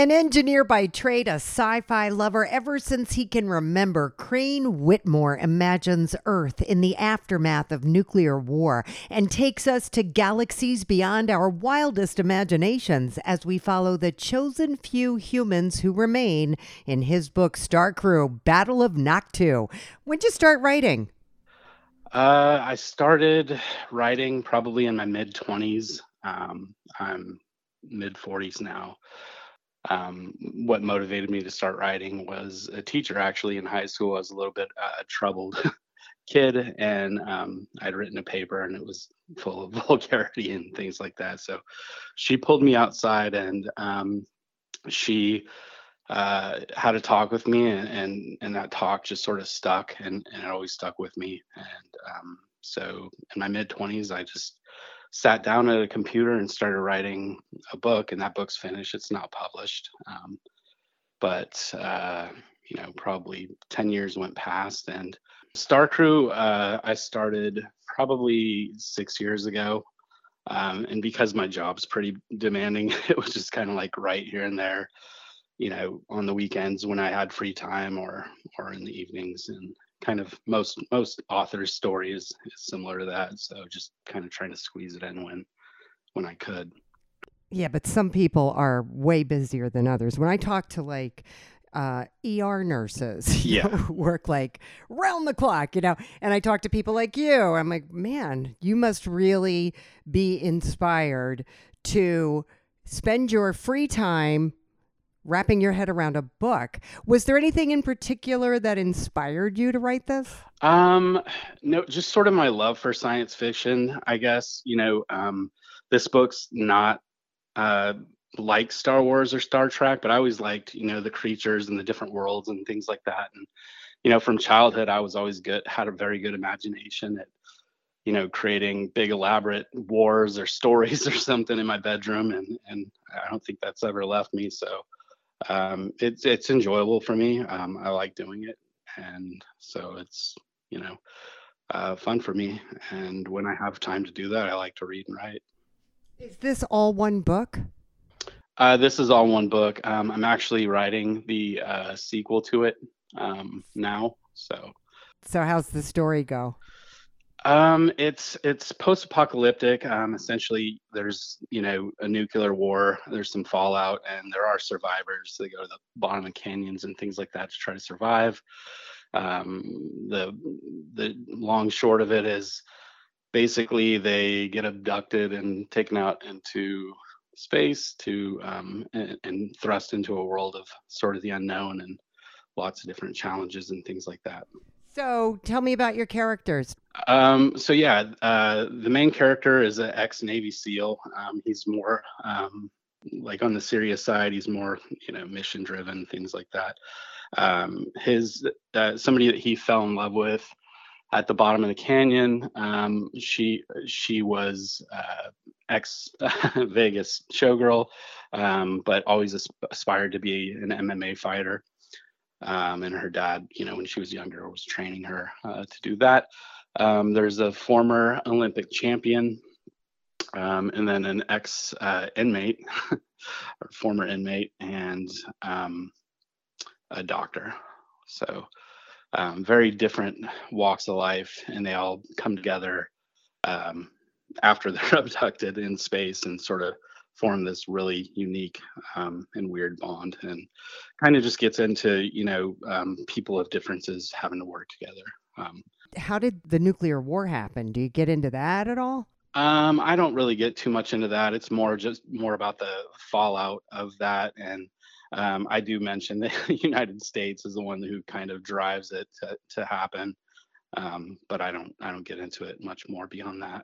An engineer by trade, a sci fi lover ever since he can remember, Crane Whitmore imagines Earth in the aftermath of nuclear war and takes us to galaxies beyond our wildest imaginations as we follow the chosen few humans who remain in his book Star Crew Battle of Noctu. When'd you start writing? Uh, I started writing probably in my mid 20s. Um, I'm mid 40s now um, what motivated me to start writing was a teacher actually in high school. I was a little bit uh, troubled kid, and um, I'd written a paper and it was full of vulgarity and things like that. So she pulled me outside and um, she uh, had a talk with me, and, and, and that talk just sort of stuck, and and it always stuck with me. And um, so in my mid 20s, I just sat down at a computer and started writing a book, and that book's finished. It's not published, um, but uh, you know, probably ten years went past, and Star Crew uh, I started probably six years ago, um, and because my job's pretty demanding, it was just kind of like right here and there, you know, on the weekends when I had free time or or in the evenings, and kind of most most authors' stories is, is similar to that. So just kind of trying to squeeze it in when when I could. Yeah, but some people are way busier than others. When I talk to like uh, ER nurses, yeah, know, work like round the clock, you know, and I talk to people like you, I'm like, man, you must really be inspired to spend your free time wrapping your head around a book. Was there anything in particular that inspired you to write this? Um, no, just sort of my love for science fiction, I guess. You know, um, this book's not uh, like Star Wars or Star Trek, but I always liked, you know, the creatures and the different worlds and things like that. And, you know, from childhood, I was always good, had a very good imagination at, you know, creating big elaborate wars or stories or something in my bedroom. And, and I don't think that's ever left me. So, um, it's it's enjoyable for me. Um, I like doing it, and so it's you know uh, fun for me. And when I have time to do that, I like to read and write. Is this all one book? Uh, this is all one book. Um, I'm actually writing the uh, sequel to it um, now. So. So how's the story go? Um, it's it's post-apocalyptic. Um, essentially, there's you know a nuclear war. There's some fallout, and there are survivors. They go to the bottom of canyons and things like that to try to survive. Um, the the long short of it is basically they get abducted and taken out into space to um, and, and thrust into a world of sort of the unknown and lots of different challenges and things like that. So tell me about your characters. Um, so yeah, uh, the main character is an ex Navy SEAL. Um, he's more um, like on the serious side. He's more you know mission driven, things like that. Um, his uh, somebody that he fell in love with at the bottom of the canyon. Um, she she was uh, ex Vegas showgirl, um, but always aspired to be an MMA fighter. Um, and her dad, you know, when she was younger, was training her uh, to do that. Um, there's a former Olympic champion, um, and then an ex uh, inmate, or former inmate, and um, a doctor. So, um, very different walks of life, and they all come together um, after they're abducted in space and sort of form this really unique um, and weird bond and kind of just gets into you know um, people of differences having to work together um, how did the nuclear war happen do you get into that at all um, i don't really get too much into that it's more just more about the fallout of that and um, i do mention that the united states is the one who kind of drives it to, to happen um, but i don't i don't get into it much more beyond that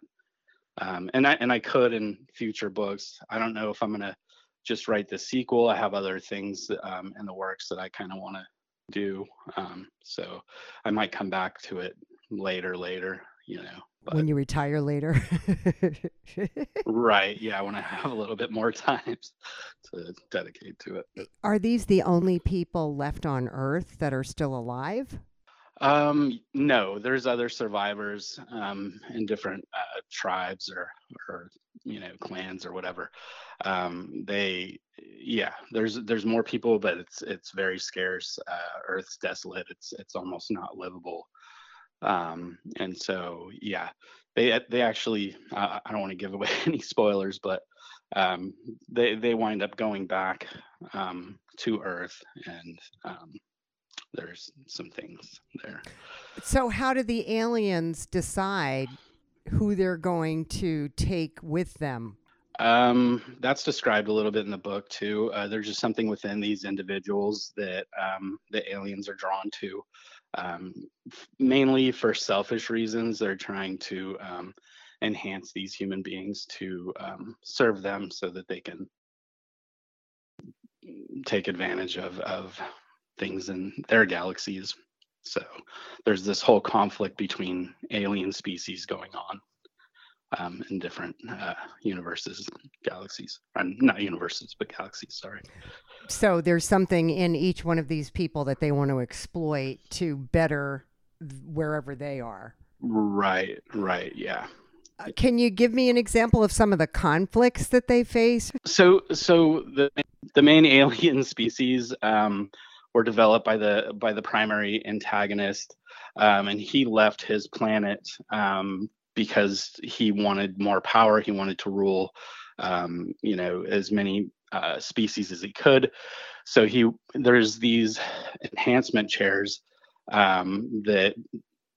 um, and I and I could in future books. I don't know if I'm gonna just write the sequel. I have other things um, in the works that I kind of want to do. Um, so I might come back to it later, later, you know. But, when you retire later. right. Yeah. When I have a little bit more time to dedicate to it. Are these the only people left on Earth that are still alive? Um, no, there's other survivors um, in different uh, tribes or, or you know clans or whatever. Um, they, yeah, there's there's more people, but it's it's very scarce. Uh, Earth's desolate. It's it's almost not livable. Um, and so yeah, they they actually uh, I don't want to give away any spoilers, but um, they they wind up going back um, to Earth and um, there's some things there. So, how do the aliens decide who they're going to take with them? Um, that's described a little bit in the book too. Uh, there's just something within these individuals that um, the aliens are drawn to, um, mainly for selfish reasons. They're trying to um, enhance these human beings to um, serve them so that they can take advantage of of things in their galaxies. So there's this whole conflict between alien species going on um, in different uh, universes, galaxies. Um, not universes, but galaxies, sorry. So there's something in each one of these people that they want to exploit to better wherever they are. Right, right, yeah. Uh, can you give me an example of some of the conflicts that they face? So, so the the main alien species um, were developed by the by the primary antagonist, um, and he left his planet um, because he wanted more power. He wanted to rule, um, you know, as many uh, species as he could. So he there's these enhancement chairs um, that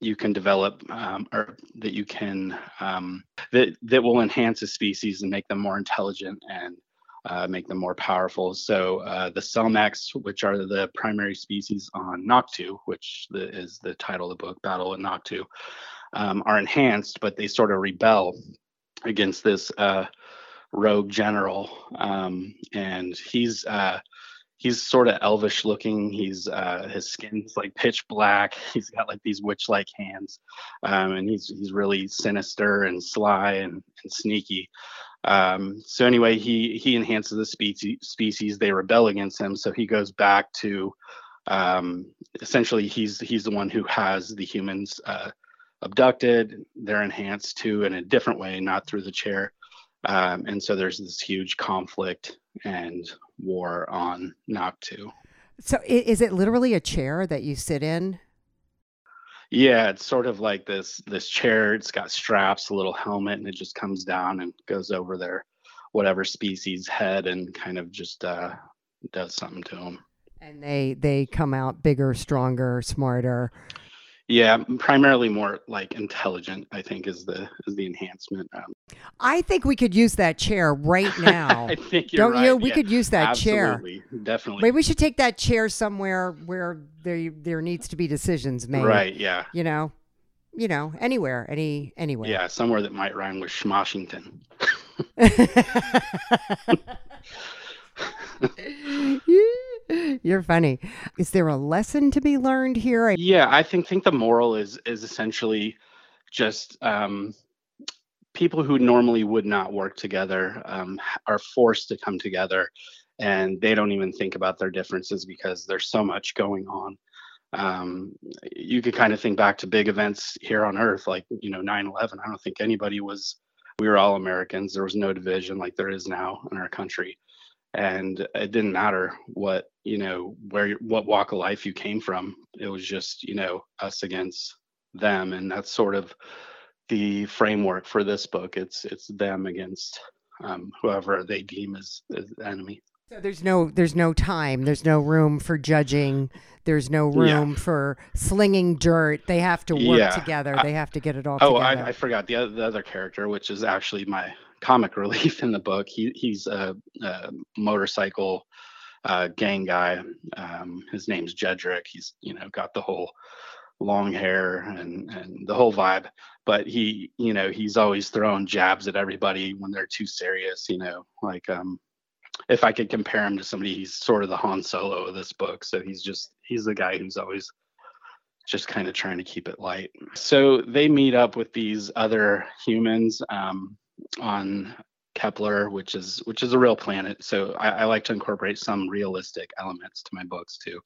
you can develop um, or that you can um, that that will enhance a species and make them more intelligent and uh, make them more powerful. So uh, the Selmax, which are the primary species on Noctu, which the, is the title of the book, Battle at Noctu, um, are enhanced, but they sort of rebel against this uh, rogue general, um, and he's uh, he's sort of elvish looking. He's uh, his skin's like pitch black. He's got like these witch-like hands, um, and he's he's really sinister and sly and, and sneaky. Um, so anyway, he he enhances the species. Species they rebel against him, so he goes back to um, essentially he's he's the one who has the humans uh, abducted. They're enhanced too in a different way, not through the chair. Um, and so there's this huge conflict and war on Noctu. So is it literally a chair that you sit in? Yeah, it's sort of like this this chair. It's got straps, a little helmet, and it just comes down and goes over their whatever species head and kind of just uh, does something to them. And they they come out bigger, stronger, smarter. Yeah, primarily more like intelligent. I think is the is the enhancement. Um, I think we could use that chair right now. I think you're Don't right. you? We yeah, could use that absolutely, chair. Definitely. Maybe we should take that chair somewhere where there there needs to be decisions made. Right. Yeah. You know, you know, anywhere, any anywhere. Yeah, somewhere that might rhyme with Schmoshington. You're funny. Is there a lesson to be learned here? Yeah, I think think the moral is is essentially just um, people who normally would not work together um, are forced to come together, and they don't even think about their differences because there's so much going on. Um, you could kind of think back to big events here on Earth, like you know 9/11. I don't think anybody was. We were all Americans. There was no division like there is now in our country and it didn't matter what you know where what walk of life you came from. It was just you know us against them and that's sort of the framework for this book. It's it's them against um, whoever they deem as, as the enemy. So there's no there's no time. There's no room for judging. There's no room yeah. for slinging dirt. They have to work yeah. together. They have to get it all oh together. I, I forgot the other, the other character which is actually my comic relief in the book. He he's a, a motorcycle uh, gang guy. Um, his name's Jedrick. He's you know got the whole long hair and and the whole vibe. But he you know he's always throwing jabs at everybody when they're too serious. You know like um if I could compare him to somebody, he's sort of the Han Solo of this book. So he's just he's the guy who's always just kind of trying to keep it light. So they meet up with these other humans um, on Kepler, which is which is a real planet. So I, I, like to incorporate some realistic elements to my books too,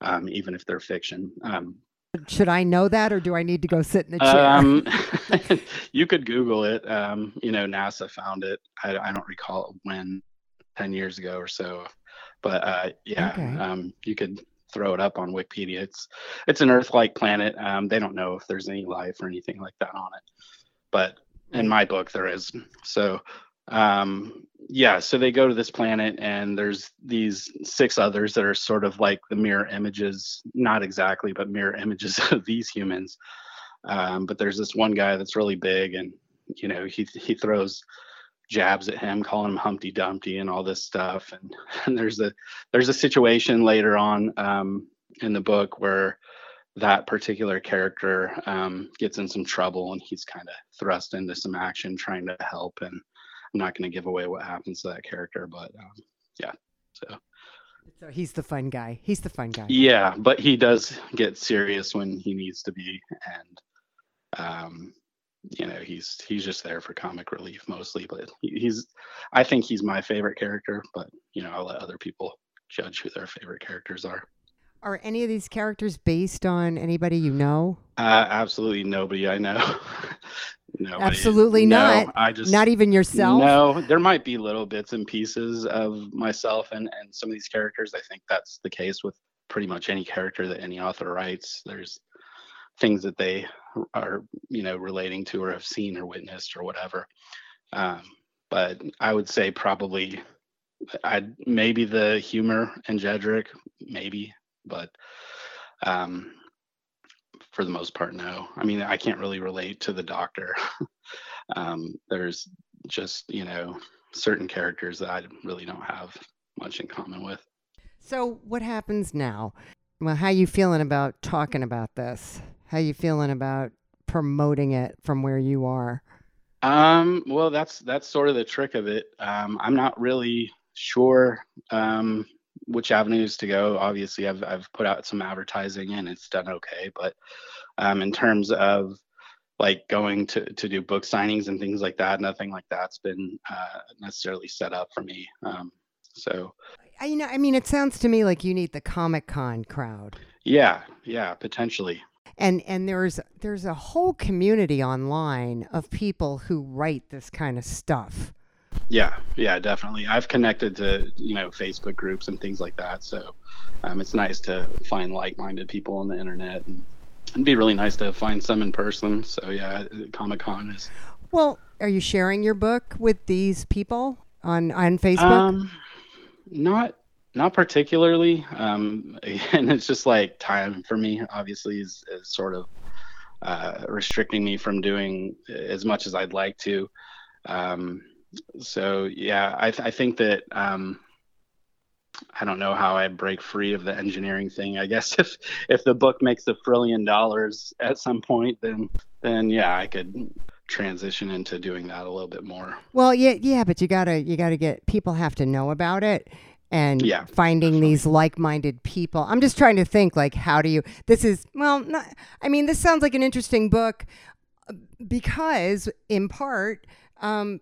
um, even if they're fiction. Um, Should I know that, or do I need to go sit in the chair? Um, you could Google it. Um, you know, NASA found it. I, I, don't recall when, ten years ago or so, but uh, yeah, okay. Um, you could throw it up on Wikipedia. It's it's an Earth-like planet. Um, they don't know if there's any life or anything like that on it, but in my book there is. So um, yeah, so they go to this planet, and there's these six others that are sort of like the mirror images, not exactly, but mirror images of these humans. Um, but there's this one guy that's really big, and you know he he throws jabs at him, calling him Humpty Dumpty and all this stuff. And, and there's a there's a situation later on um, in the book where that particular character um, gets in some trouble, and he's kind of thrust into some action trying to help. And I'm not going to give away what happens to that character, but um, yeah. So. So he's the fun guy. He's the fun guy. Yeah, but he does get serious when he needs to be, and um, you know he's he's just there for comic relief mostly. But he's, I think he's my favorite character. But you know, I'll let other people judge who their favorite characters are. Are any of these characters based on anybody you know? Uh, absolutely nobody I know. no, absolutely no, not. I just not even yourself. No, there might be little bits and pieces of myself and and some of these characters. I think that's the case with pretty much any character that any author writes. There's things that they are you know relating to or have seen or witnessed or whatever. Um, but I would say probably I'd maybe the humor in Jedrick, maybe but um, for the most part, no. I mean, I can't really relate to the doctor. um, there's just, you know, certain characters that I really don't have much in common with. So, what happens now? Well, how you feeling about talking about this? How you feeling about promoting it from where you are? Um, well, that's that's sort of the trick of it. Um, I'm not really sure um, which avenues to go. Obviously, I've I've put out some advertising and it's done okay, but um, in terms of like going to to do book signings and things like that, nothing like that's been uh, necessarily set up for me. Um, so, I, you know, I mean, it sounds to me like you need the Comic Con crowd. Yeah, yeah, potentially. And and there's there's a whole community online of people who write this kind of stuff. Yeah, yeah, definitely. I've connected to you know Facebook groups and things like that, so um, it's nice to find like-minded people on the internet, and it'd be really nice to find some in person. So yeah, Comic Con is. Well, are you sharing your book with these people on on Facebook? Um, not not particularly, um, and it's just like time for me. Obviously, is, is sort of uh, restricting me from doing as much as I'd like to. Um, so yeah, I, th- I think that um, I don't know how I break free of the engineering thing. I guess if if the book makes a trillion dollars at some point, then then yeah, I could transition into doing that a little bit more. Well, yeah, yeah, but you gotta you gotta get people have to know about it and yeah, finding definitely. these like-minded people. I'm just trying to think like how do you this is well not, I mean this sounds like an interesting book uh, because in part um,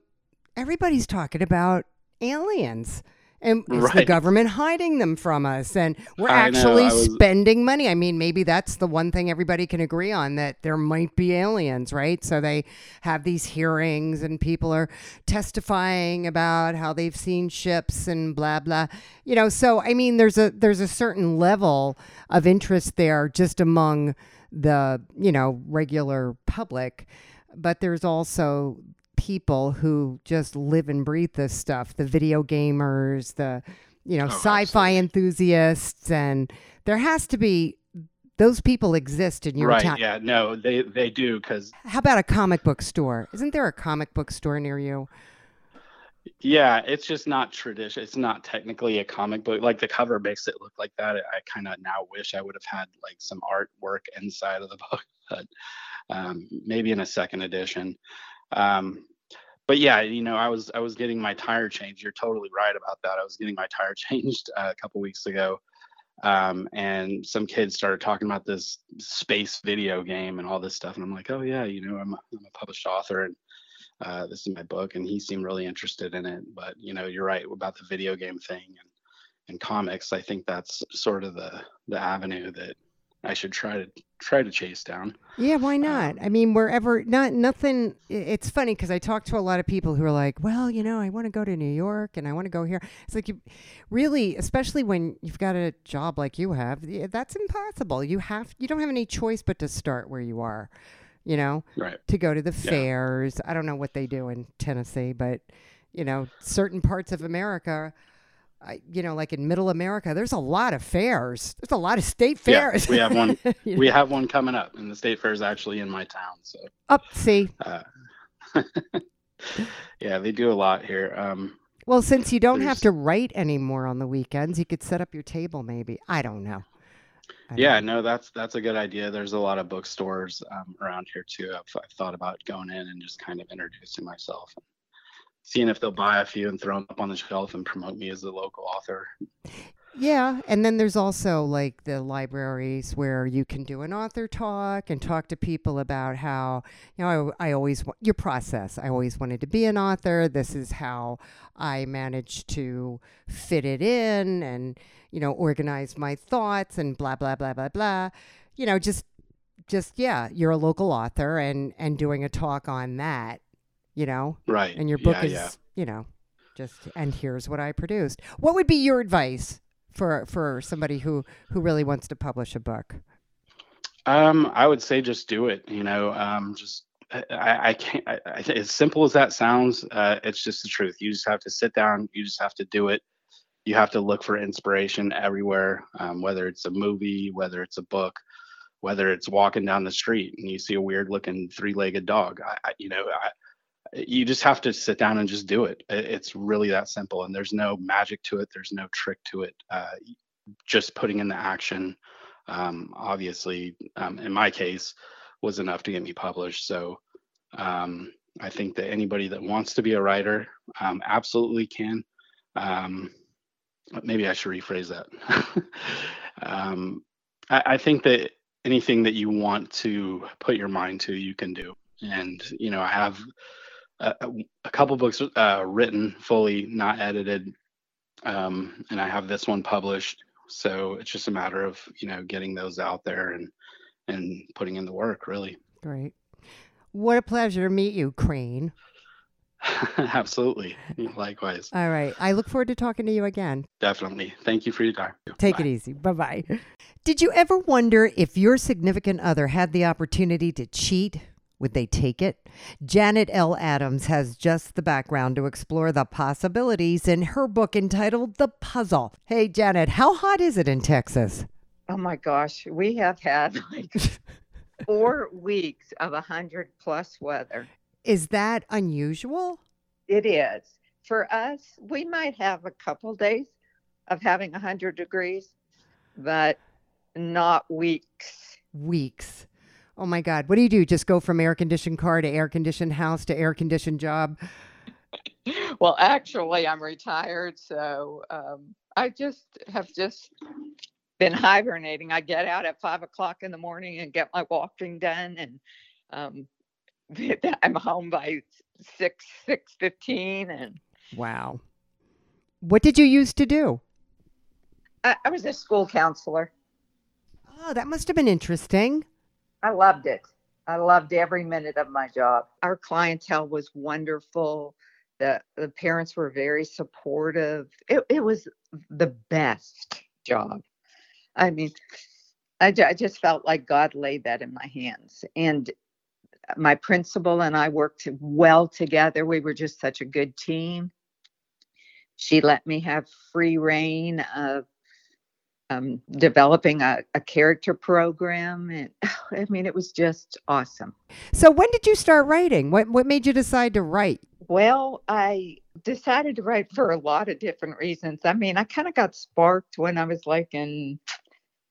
everybody's talking about aliens. And is right. the government hiding them from us? And we're I actually was... spending money. I mean maybe that's the one thing everybody can agree on that there might be aliens right? So they have these hearings and people are testifying about how they've seen ships and blah blah. You know so i mean there's a there's a certain level of interest there just among the you know regular public but there's also people who just live and breathe this stuff the video gamers the you know oh, sci-fi absolutely. enthusiasts and there has to be those people exist in your right, town. Yeah, no, they they do because. How about a comic book store? Isn't there a comic book store near you? Yeah, it's just not tradition. It's not technically a comic book. Like the cover makes it look like that. I kind of now wish I would have had like some artwork inside of the book, but um, maybe in a second edition. Um, but yeah, you know, I was I was getting my tire changed. You're totally right about that. I was getting my tire changed uh, a couple weeks ago, um, and some kids started talking about this space video game and all this stuff, and I'm like, oh yeah, you know, I'm a, I'm a published author, and uh, this is my book, and he seemed really interested in it. But you know, you're right about the video game thing and and comics. I think that's sort of the the avenue that I should try to try to chase down. Yeah, why not? Um, I mean, wherever, not nothing. It's funny because I talk to a lot of people who are like, "Well, you know, I want to go to New York and I want to go here." It's like you really, especially when you've got a job like you have, that's impossible. You have, you don't have any choice but to start where you are. You know, Right. to go to the Yeah. fairs. I don't know what they do in Tennessee, but you know, certain parts of America. I, you know, like in Middle America, there's a lot of fairs. There's a lot of state fairs. Yeah, we have one. You know? We have one coming up, and the state fair is actually in my town. So, Up, see, uh, yeah, they do a lot here. Um, Well, since you don't have to write anymore on the weekends, you could set up your table maybe. I don't know. I don't yeah, know. no, that's that's a good idea. There's a lot of bookstores um, around here too. I've, I've thought about going in and just kind of introducing myself, seeing if they'll buy a few and throw them up on the shelf and promote me as a local author. Yeah, and then there's also like the libraries where you can do an author talk and talk to people about how, you know, I, I always, wa- your process. I always wanted to be an author. This is how I managed to fit it in and, you know, organize my thoughts and blah, blah, blah, blah, blah. You know, just, just, yeah, you're a local author and, and doing a talk on that, you know, Right. and your book yeah, is yeah. you know just and here's what i produced what would be your advice for for somebody who who really wants to publish a book Um, I would say just do it. You know, um, just I, I can't. I, I, as simple as that sounds, uh, it's just the truth. You just have to sit down. You just have to do it. You have to look for inspiration everywhere, um, whether it's a movie, whether it's a book, whether it's walking down the street and you see a weird-looking three-legged dog. I, I, you know, I, you just have to sit down and just do it. It- It's really that simple, and there's no magic to it. There's no trick to it. Uh, just putting in the action um, obviously um, in my case was enough to get me published so um, i think that anybody that wants to be a writer um, absolutely can um, maybe i should rephrase that um, I, I think that anything that you want to put your mind to you can do and you know i have a, couple books uh, written fully not edited um, and i have this one published. So it's just a matter of you know getting those out there and and putting in the work really. Great. What a pleasure to meet you crane. Absolutely. Likewise. All right. I look forward to talking to you again. Definitely. Thank you for your time. Take Bye. it easy. Bye-bye. Did you ever wonder if your significant other had the opportunity to cheat would they take it? Janet L. Adams has just the background to explore the possibilities in her book entitled The Puzzle. Hey, Janet, how hot is it in Texas? Oh my gosh, we have had like four weeks of a hundred plus weather. Is that unusual? It is. For us, we might have a couple days of having a hundred degrees, but not weeks. Weeks. Oh my God. What do you do? Just go from air conditioned car to air conditioned house to air conditioned job? Well, actually, I'm retired, so um, I just have just been hibernating. I get out at five o'clock in the morning and get my walking done, and um, I'm home by six six fifteen, and Wow. What did you used to do? I, I was a school counselor. Oh, that must have been interesting. I loved it. I loved every minute of my job. Our clientele was wonderful. The the parents were very supportive. It it was the best job. I mean, I, I just felt like God laid that in my hands. And my principal and I worked well together. We were just such a good team. She let me have free rein of um, developing a, a character program. And I mean, it was just awesome. So when did you start writing? What what made you decide to write? Well, I decided to write for a lot of different reasons. I mean, I kind of got sparked when I was like in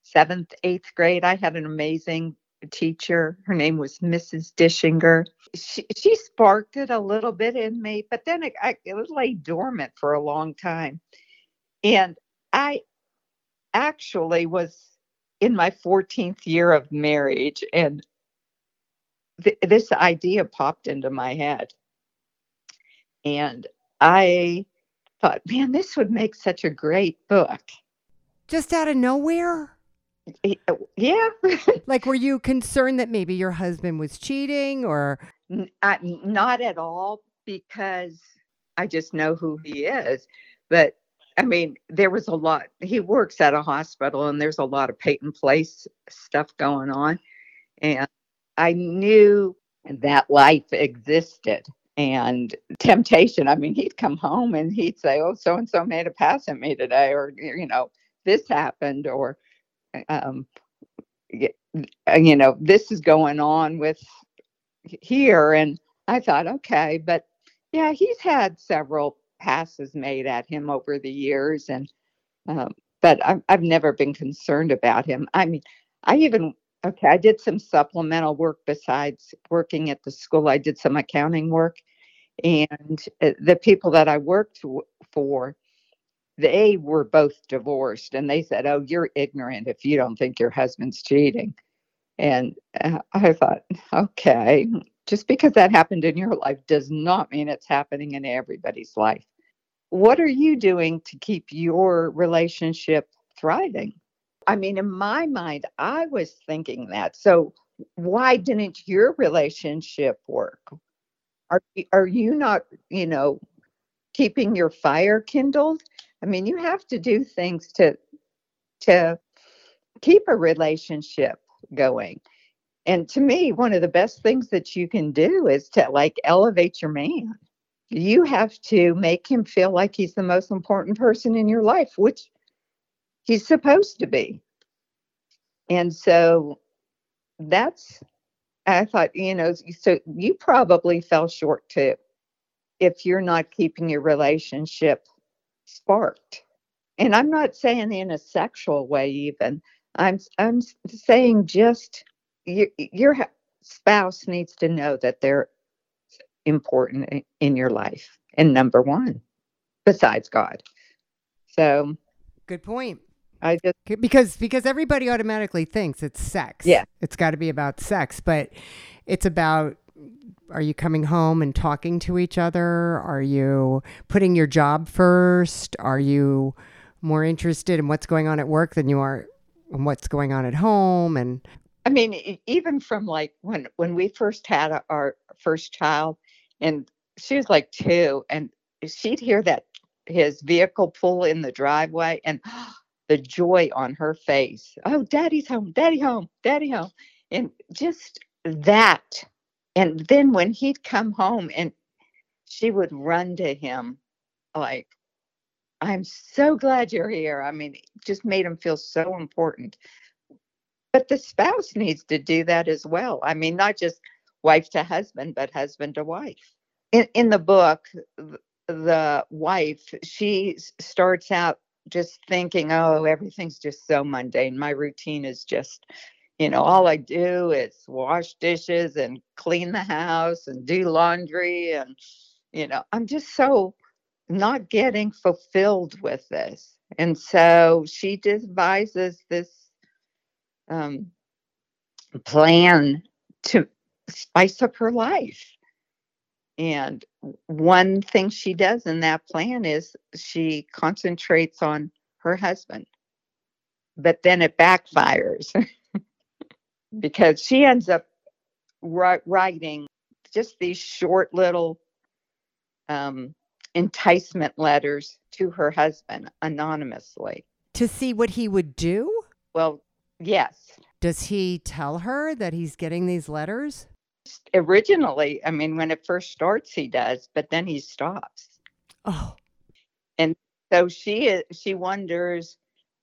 seventh, eighth grade. I had an amazing teacher. Her name was Mrs. Dishinger. She, she sparked it a little bit in me, but then it, I, it lay dormant for a long time. And I actually was in my 14th year of marriage, and th- this idea popped into my head. And I thought, man, this would make such a great book. Just out of nowhere? Yeah. like, were you concerned that maybe your husband was cheating or? I, not at all, because I just know who he is. But I mean, there was a lot. He works at a hospital, and there's a lot of Peyton Place stuff going on. And I knew that life existed and temptation. I mean, he'd come home and he'd say, Oh, so and so made a pass at me today, or, you know, this happened, or, um, you know, this is going on with here. And I thought, okay, but yeah, he's had several passes made at him over the years, and um, but I've, I've never been concerned about him. I mean, I even okay, I did some supplemental work besides working at the school. I did some accounting work, and uh, the people that I worked for, they were both divorced, and they said, "Oh, you're ignorant if you don't think your husband's cheating." And uh, I thought, okay, just because that happened in your life does not mean it's happening in everybody's life. What are you doing to keep your relationship thriving? I mean, in my mind, I was thinking that. So, why didn't your relationship work? Are are you not, you know, keeping your fire kindled? I mean, you have to do things to to keep a relationship going. And to me, one of the best things that you can do is to like elevate your man. You have to make him feel like he's the most important person in your life, which he's supposed to be. And so that's, I thought, you know, so you probably fell short too if you're not keeping your relationship sparked. And I'm not saying in a sexual way, even. I'm I'm saying just your your spouse needs to know that they're important in your life and number one besides God. So good point. I just because because everybody automatically thinks it's sex. Yeah, it's got to be about sex, but it's about are you coming home and talking to each other? Are you putting your job first? Are you more interested in what's going on at work than you are in what's going on at home? And I mean, even from like when when we first had our first child, and she was like two, and she'd hear that his vehicle pull in the driveway, and the joy on her face. Oh, daddy's home, daddy home, daddy home. And just that. And then when he'd come home and she would run to him like, I'm so glad you're here. I mean, it just made him feel so important. But the spouse needs to do that as well. I mean, not just wife to husband, but husband to wife. In, in the book, the wife, she starts out just thinking, oh, everything's just so mundane. My routine is just, you know, all I do is wash dishes and clean the house and do laundry. And, you know, I'm just so not getting fulfilled with this. And so she devises this um, plan to spice up her life. And one thing she does in that plan is she concentrates on her husband. But then it backfires because she ends up writing just these short little um, enticement letters to her husband anonymously. To see what he would do? Well, yes. Does he tell her that he's getting these letters? Originally, I mean, when it first starts, he does, but then he stops. Oh. And so she is, she wonders,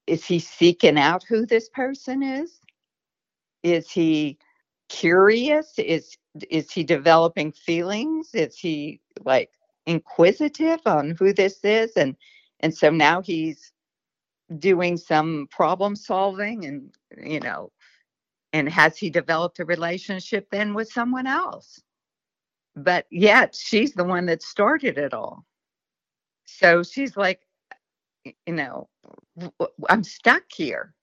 is he seeking out who this person is? Is he curious? Is is he developing feelings? Is he like inquisitive on who this is? And and so now he's doing some problem solving and you know And has he developed a relationship then with someone else? But yet she's the one that started it all. So she's like, you know, I'm stuck here.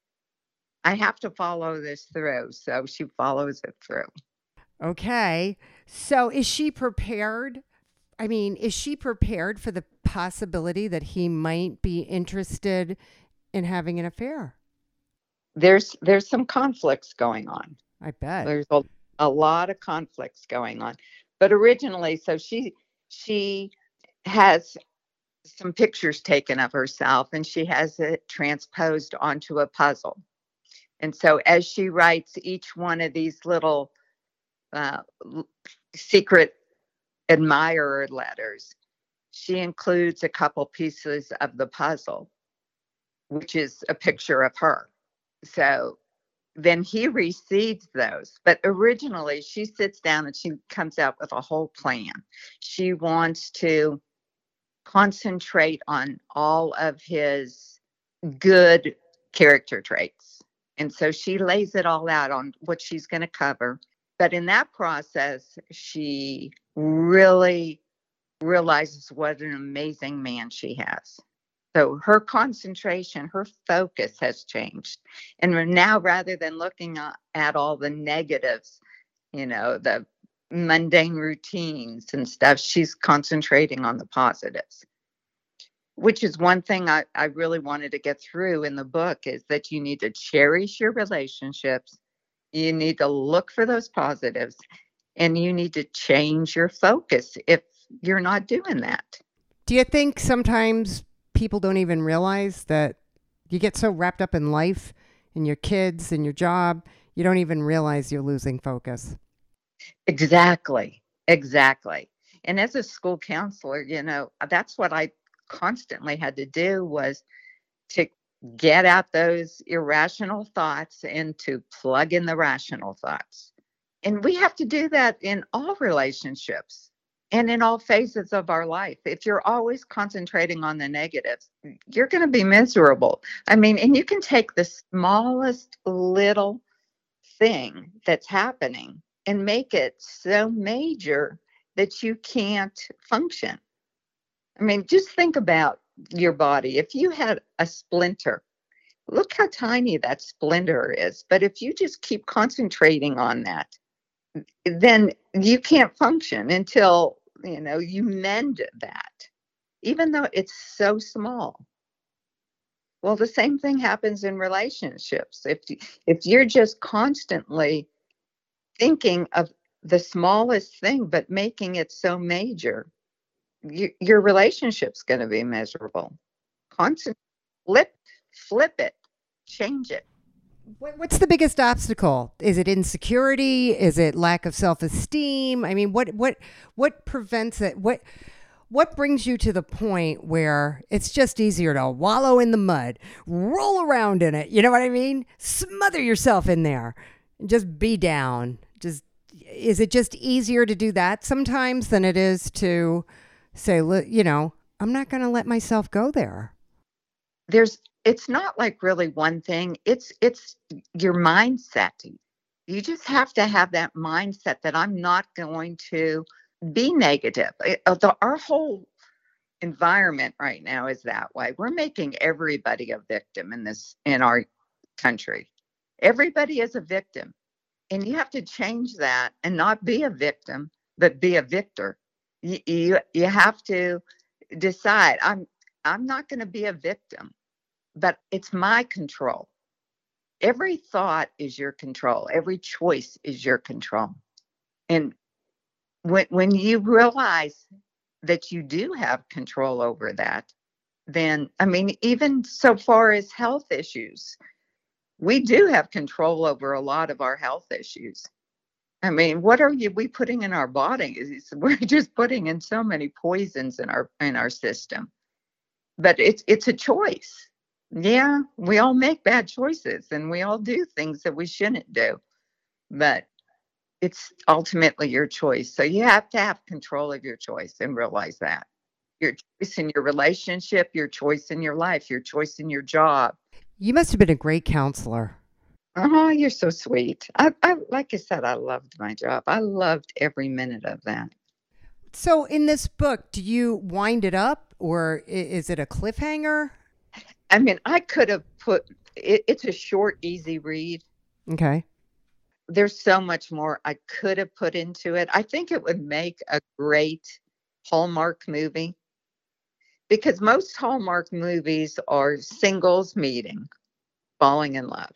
I have to follow this through. So she follows it through. Okay. So is she prepared? I mean, is she prepared for the possibility that he might be interested in having an affair? There's there's some conflicts going on. I bet. There's a, a lot of conflicts going on. But originally, so she she has some pictures taken of herself and she has it transposed onto a puzzle. And so as she writes each one of these little uh, secret admirer letters, she includes a couple pieces of the puzzle, which is a picture of her. So then he receives those. But originally, she sits down and she comes out with a whole plan. She wants to concentrate on all of his good character traits. And so she lays it all out on what she's going to cover. But in that process, she really realizes what an amazing man she has. So her concentration, her focus has changed. And now, rather than looking at all the negatives, you know, the mundane routines and stuff, she's concentrating on the positives. Which is one thing I, I really wanted to get through in the book is that you need to cherish your relationships. You need to look for those positives and you need to change your focus if you're not doing that. Do you think sometimes people don't even realize that you get so wrapped up in life and your kids and your job, you don't even realize you're losing focus? Exactly. Exactly. And as a school counselor, you know, that's what I constantly had to do was to get out those irrational thoughts and to plug in the rational thoughts. And we have to do that in all relationships and in all phases of our life. If you're always concentrating on the negatives, you're going to be miserable. I mean, and you can take the smallest little thing that's happening and make it so major that you can't function. I mean, just think about your body. If you had a splinter, look how tiny that splinter is. But if you just keep concentrating on that, then you can't function until you know you mend that even though it's so small. Well the same thing happens in relationships. If if you're just constantly thinking of the smallest thing but making it so major you, your relationship's going to be miserable. Constant flip flip it change it What's the biggest obstacle? Is it insecurity? Is it lack of self-esteem? I mean, what what what prevents it? What what brings you to the point where it's just easier to wallow in the mud, roll around in it? You know what I mean? Smother yourself in there and just be down. Just is it just easier to do that sometimes than it is to say, you know, I'm not going to let myself go there. There's it's not like really one thing. It's it's your mindset. You just have to have that mindset that i'm not going to be negative. Uh, the, our whole environment right now is that way. We're making everybody a victim in this in our country. Everybody is a victim. And you have to change that and not be a victim but be a victor. You you, you have to decide i'm i'm not going to be a victim but it's my control. Every thought is your control. Every choice is your control. And when when you realize that you do have control over that, then I mean, even so far as health issues, we do have control over a lot of our health issues. I mean, what are you we putting in our bodies? We're just putting in so many poisons in our in our system. But it's it's a choice yeah, we all make bad choices and we all do things that we shouldn't do. But it's ultimately your choice. So you have to have control of your choice and realize that. Your choice in your relationship, your choice in your life, your choice in your job. You must have been a great counselor. Oh, you're so sweet. I, I like I said, I loved my job. I loved every minute of that. So, in this book, do you wind it up or is it a cliffhanger? I mean, I could have put it, it's a short, easy read. Okay. There's so much more I could have put into it. I think it would make a great Hallmark movie because most Hallmark movies are singles meeting, falling in love.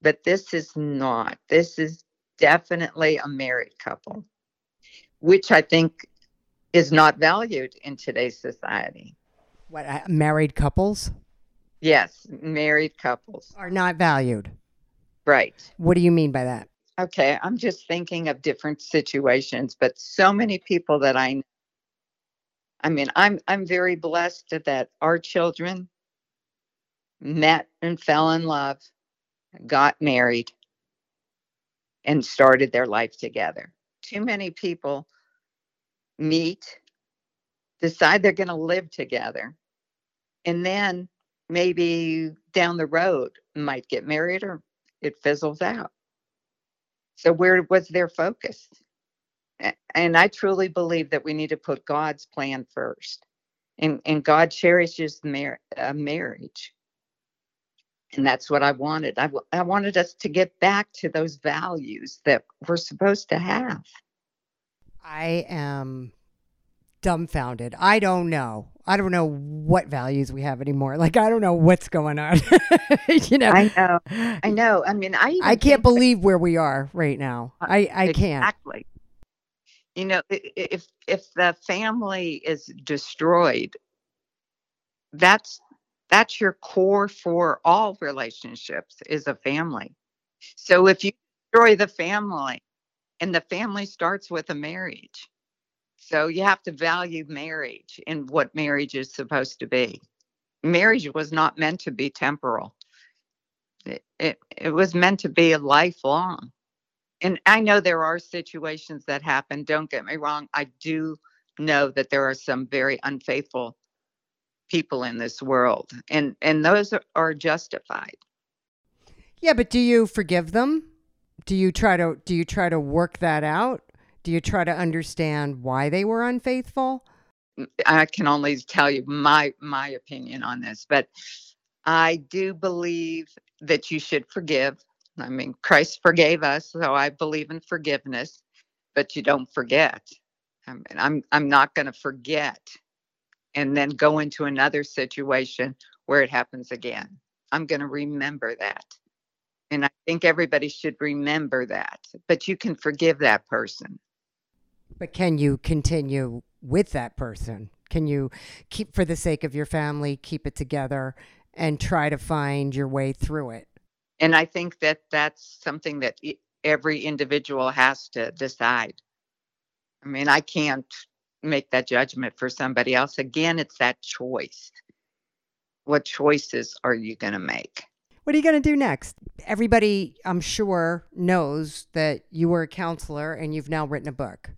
But this is not. This is definitely a married couple, which I think is not valued in today's society. What uh, married couples Yes, married couples. are not valued. Right. What do you mean by that? Okay, I'm just thinking of different situations, but so many people that I I mean, I'm I'm very blessed that our children met and fell in love, got married, and started their life together. Too many people meet, decide they're going to live together, and then maybe down the road might get married or it fizzles out. So where was their focus? And I truly believe that we need to put God's plan first. And, and God cherishes mar- marriage. And that's what I wanted. I, w- I wanted us to get back to those values that we're supposed to have. I am dumbfounded. I don't know. I don't know what values we have anymore. Like I don't know what's going on. you know. I know. I know. I mean, I I can't think that- believe where we are right now. Uh, I I can't. Exactly. You know, if if the family is destroyed, that's that's your core for all relationships is a family. So if you destroy the family, and the family starts with a marriage, so you have to value marriage and what marriage is supposed to be. Marriage was not meant to be temporal. It it, it was meant to be a lifelong and I know there are situations that happen. Don't get me wrong. I do know that there are some very unfaithful people in this world, and and those are, are justified. Yeah, but do you forgive them? Do you try to do you try to work that out? Do you try to understand why they were unfaithful? I can only tell you my my opinion on this, but I do believe that you should forgive. I mean, Christ forgave us, so I believe in forgiveness, but you don't forget. I mean, I'm I'm not going to forget and then go into another situation where it happens again. I'm going to remember that. And I think everybody should remember that. But you can forgive that person. But can you continue with that person? Can you keep for the sake of your family, keep it together and try to find your way through it? And I think that that's something that every individual has to decide. I mean, I can't make that judgment for somebody else. Again, it's that choice. What choices are you going to make? What are you going to do next? Everybody, I'm sure, knows that you were a counselor and you've now written a book.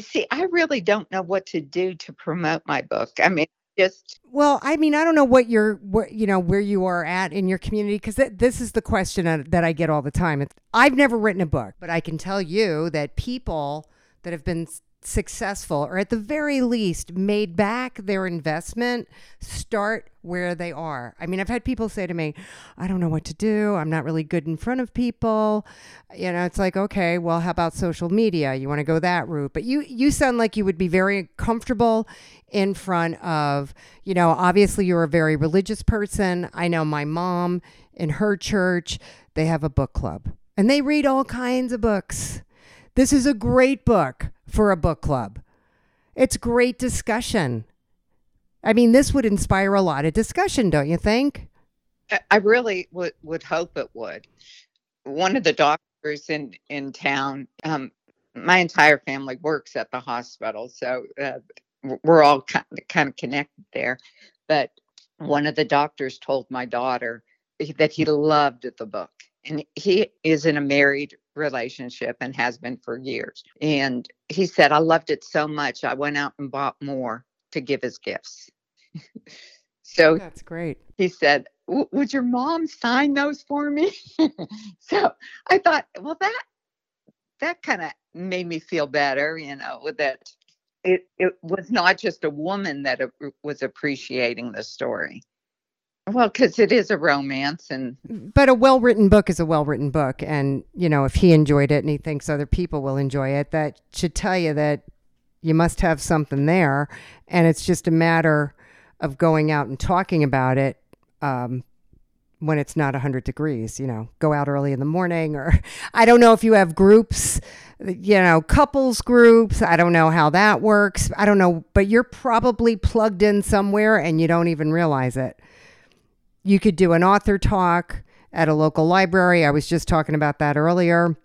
See, I really don't know what to do to promote my book. I mean, just Well, I mean, I don't know what you're, what, you know, where you are at in your community because th- this is the question that I get all the time. It's, I've never written a book, but I can tell you that people that have been successful or at the very least made back their investment start where they are. I mean, I've had people say to me, I don't know what to do. I'm not really good in front of people. You know, it's like, okay, well, how about social media? You want to go that route. But you you sound like you would be very comfortable in front of, you know, obviously you're a very religious person. I know my mom in her church, they have a book club and they read all kinds of books. This is a great book for a book club. It's great discussion. I mean, this would inspire a lot of discussion, don't you think? I- really would would hope it would. One of the doctors in in town, um, my entire family works at the hospital, so uh, we're all kind of, kind of connected there. But one of the doctors told my daughter that he loved the book, and he is in a married relationship and has been for years. And he said, "I loved it so much, I went out and bought more to give as gifts." So That's great. he said, "Would your mom sign those for me?" so I thought, well, that that kind of made me feel better, you know, that it it was not just a woman that was appreciating the story. Well, because it is a romance, and But a well written book is a well written book. And, you know, if he enjoyed it and he thinks other people will enjoy it, that should tell you that you must have something there. And it's just a matter of going out and talking about it um, when it's not 100 degrees. You know, go out early in the morning, or I don't know if you have groups, you know, couples groups. I don't know how that works. I don't know, but you're probably plugged in somewhere and you don't even realize it you could do an author talk at a local library. I was just talking about that earlier.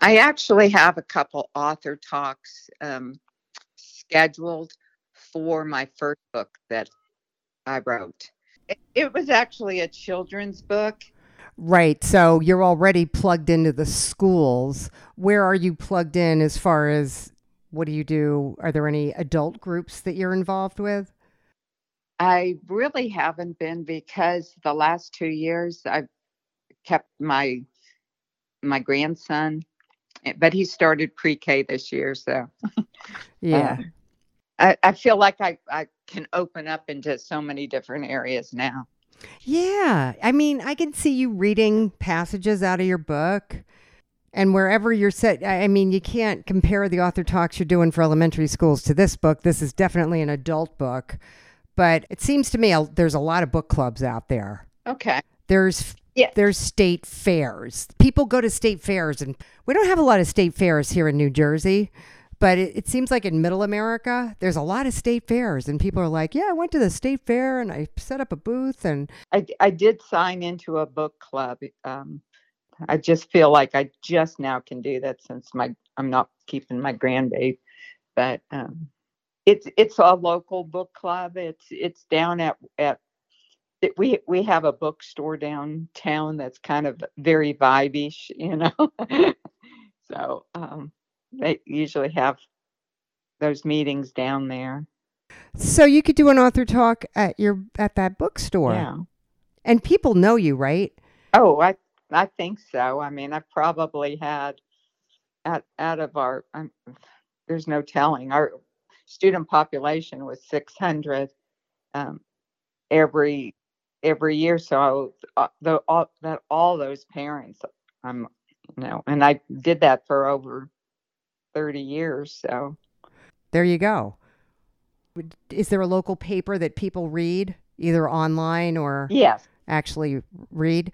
I actually have a couple author talks um, scheduled for my first book that I wrote. It, it was actually a children's book. Right. So you're already plugged into the schools. Where are you plugged in as far as what do you do? Are there any adult groups that you're involved with? I really haven't been because the last two years I've kept my my grandson, eh, but he started pre-K this year, so Yeah. um, I, I feel like I, I can open up into so many different areas now. Yeah. I mean, I can see you reading passages out of your book. And wherever you're set, I mean, you can't compare the author talks you're doing for elementary schools to this book. This is definitely an adult book. But it seems to me a- there's a lot of book clubs out there. Okay. There's Yeah. there's state fairs. People go to state fairs, and we don't have a lot of state fairs here in New Jersey. But it, it seems like in Middle America, there's a lot of state fairs, and people are like, "Yeah, I went to the state fair and I set up a booth, and I, I did sign into a book club. Um, I just feel like I just now can do that since my I'm not keeping my grandbaby, but um, it's it's a local book club. It's it's down at at it, we we have a bookstore downtown that's kind of very vibey, you know. so um, they usually have those meetings down there. So you could do an author talk at your at that bookstore. Yeah. And people know you, right? Oh, I I think so. I mean, I probably had out out of our um, there's no telling our student population was 600 um, every every year. So uh, the all that all those parents, um, you know, and I did that for over 30 years. So There you go. Is there a local paper that people read either online or yes, actually read?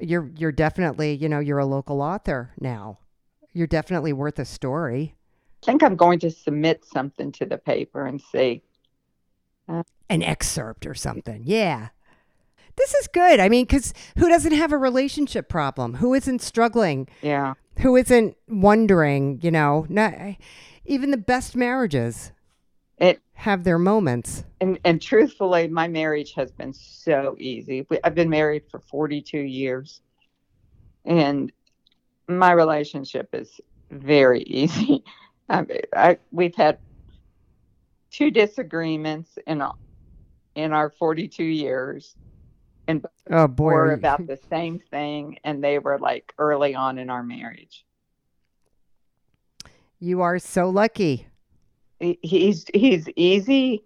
You're you're definitely, you know, you're a local author now. You're definitely worth a story. I think I'm going to submit something to the paper and see. An excerpt or something. Yeah. This is good. I mean, cuz who doesn't have a relationship problem? Who isn't struggling? Yeah. who isn't wondering, you know, not, even the best marriages It have their moments. and and truthfully, my marriage has been so easy. I've been married for 42 years, and my relationship is very easy. I, I we've had two disagreements in in our 42 years, and Oh boy. were about the same thing, and they were like early on in our marriage. you are so lucky. He- He's he's easy.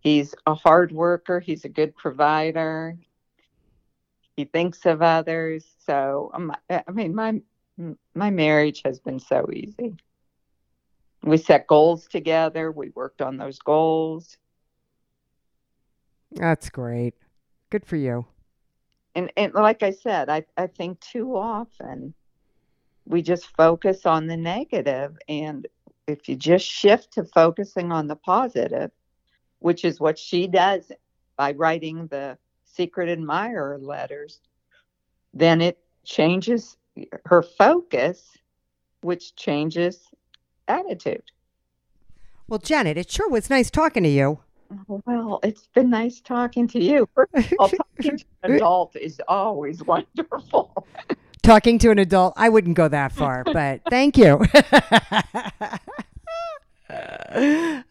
He's a hard worker. He's a good provider. He thinks of others. So um, I mean, my my marriage has been so easy. We set goals together. We worked on those goals, That's great. Good for you. and and like I said, I I think too often we just focus on the negative, and if you just shift to focusing on the positive, which is what she does by writing the secret admirer letters, then it changes her focus, which changes attitude. Well, Janet, it sure was nice talking to you. Well, it's been nice talking to you. All, talking to an adult is always wonderful. talking to an adult, I wouldn't go that far, but thank you.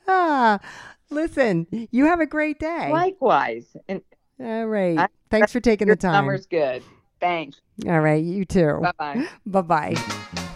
ah, Listen, you have a great day. Likewise. And All right. I- Thanks for taking the time. summer's good. Thanks. All right, you too. Bye bye. Bye bye.